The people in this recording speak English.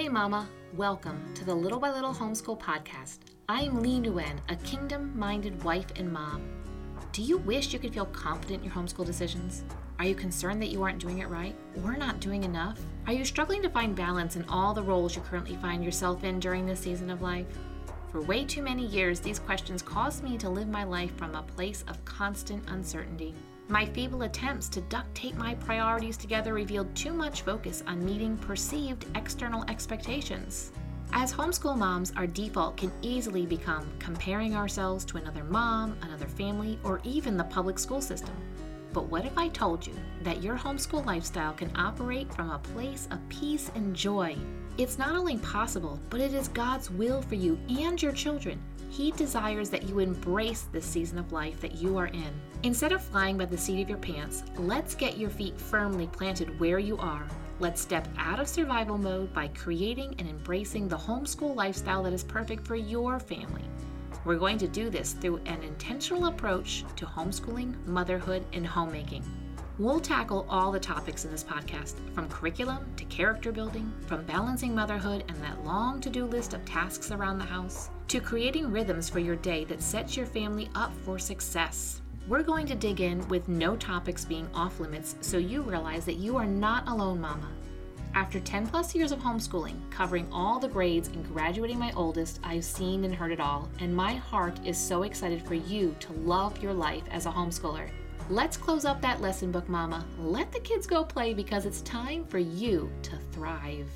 Hey, Mama, welcome to the Little by Little Homeschool Podcast. I'm Leigh Nguyen, a kingdom minded wife and mom. Do you wish you could feel confident in your homeschool decisions? Are you concerned that you aren't doing it right or not doing enough? Are you struggling to find balance in all the roles you currently find yourself in during this season of life? For way too many years, these questions caused me to live my life from a place of constant uncertainty. My feeble attempts to duct tape my priorities together revealed too much focus on meeting perceived external expectations. As homeschool moms, our default can easily become comparing ourselves to another mom, another family, or even the public school system. But what if I told you that your homeschool lifestyle can operate from a place of peace and joy? It's not only possible, but it is God's will for you and your children. He desires that you embrace this season of life that you are in. Instead of flying by the seat of your pants, let's get your feet firmly planted where you are. Let's step out of survival mode by creating and embracing the homeschool lifestyle that is perfect for your family. We're going to do this through an intentional approach to homeschooling, motherhood, and homemaking. We'll tackle all the topics in this podcast, from curriculum to character building, from balancing motherhood and that long to do list of tasks around the house, to creating rhythms for your day that sets your family up for success. We're going to dig in with no topics being off limits so you realize that you are not alone, Mama. After 10 plus years of homeschooling, covering all the grades and graduating my oldest, I've seen and heard it all, and my heart is so excited for you to love your life as a homeschooler. Let's close up that lesson book, Mama. Let the kids go play because it's time for you to thrive.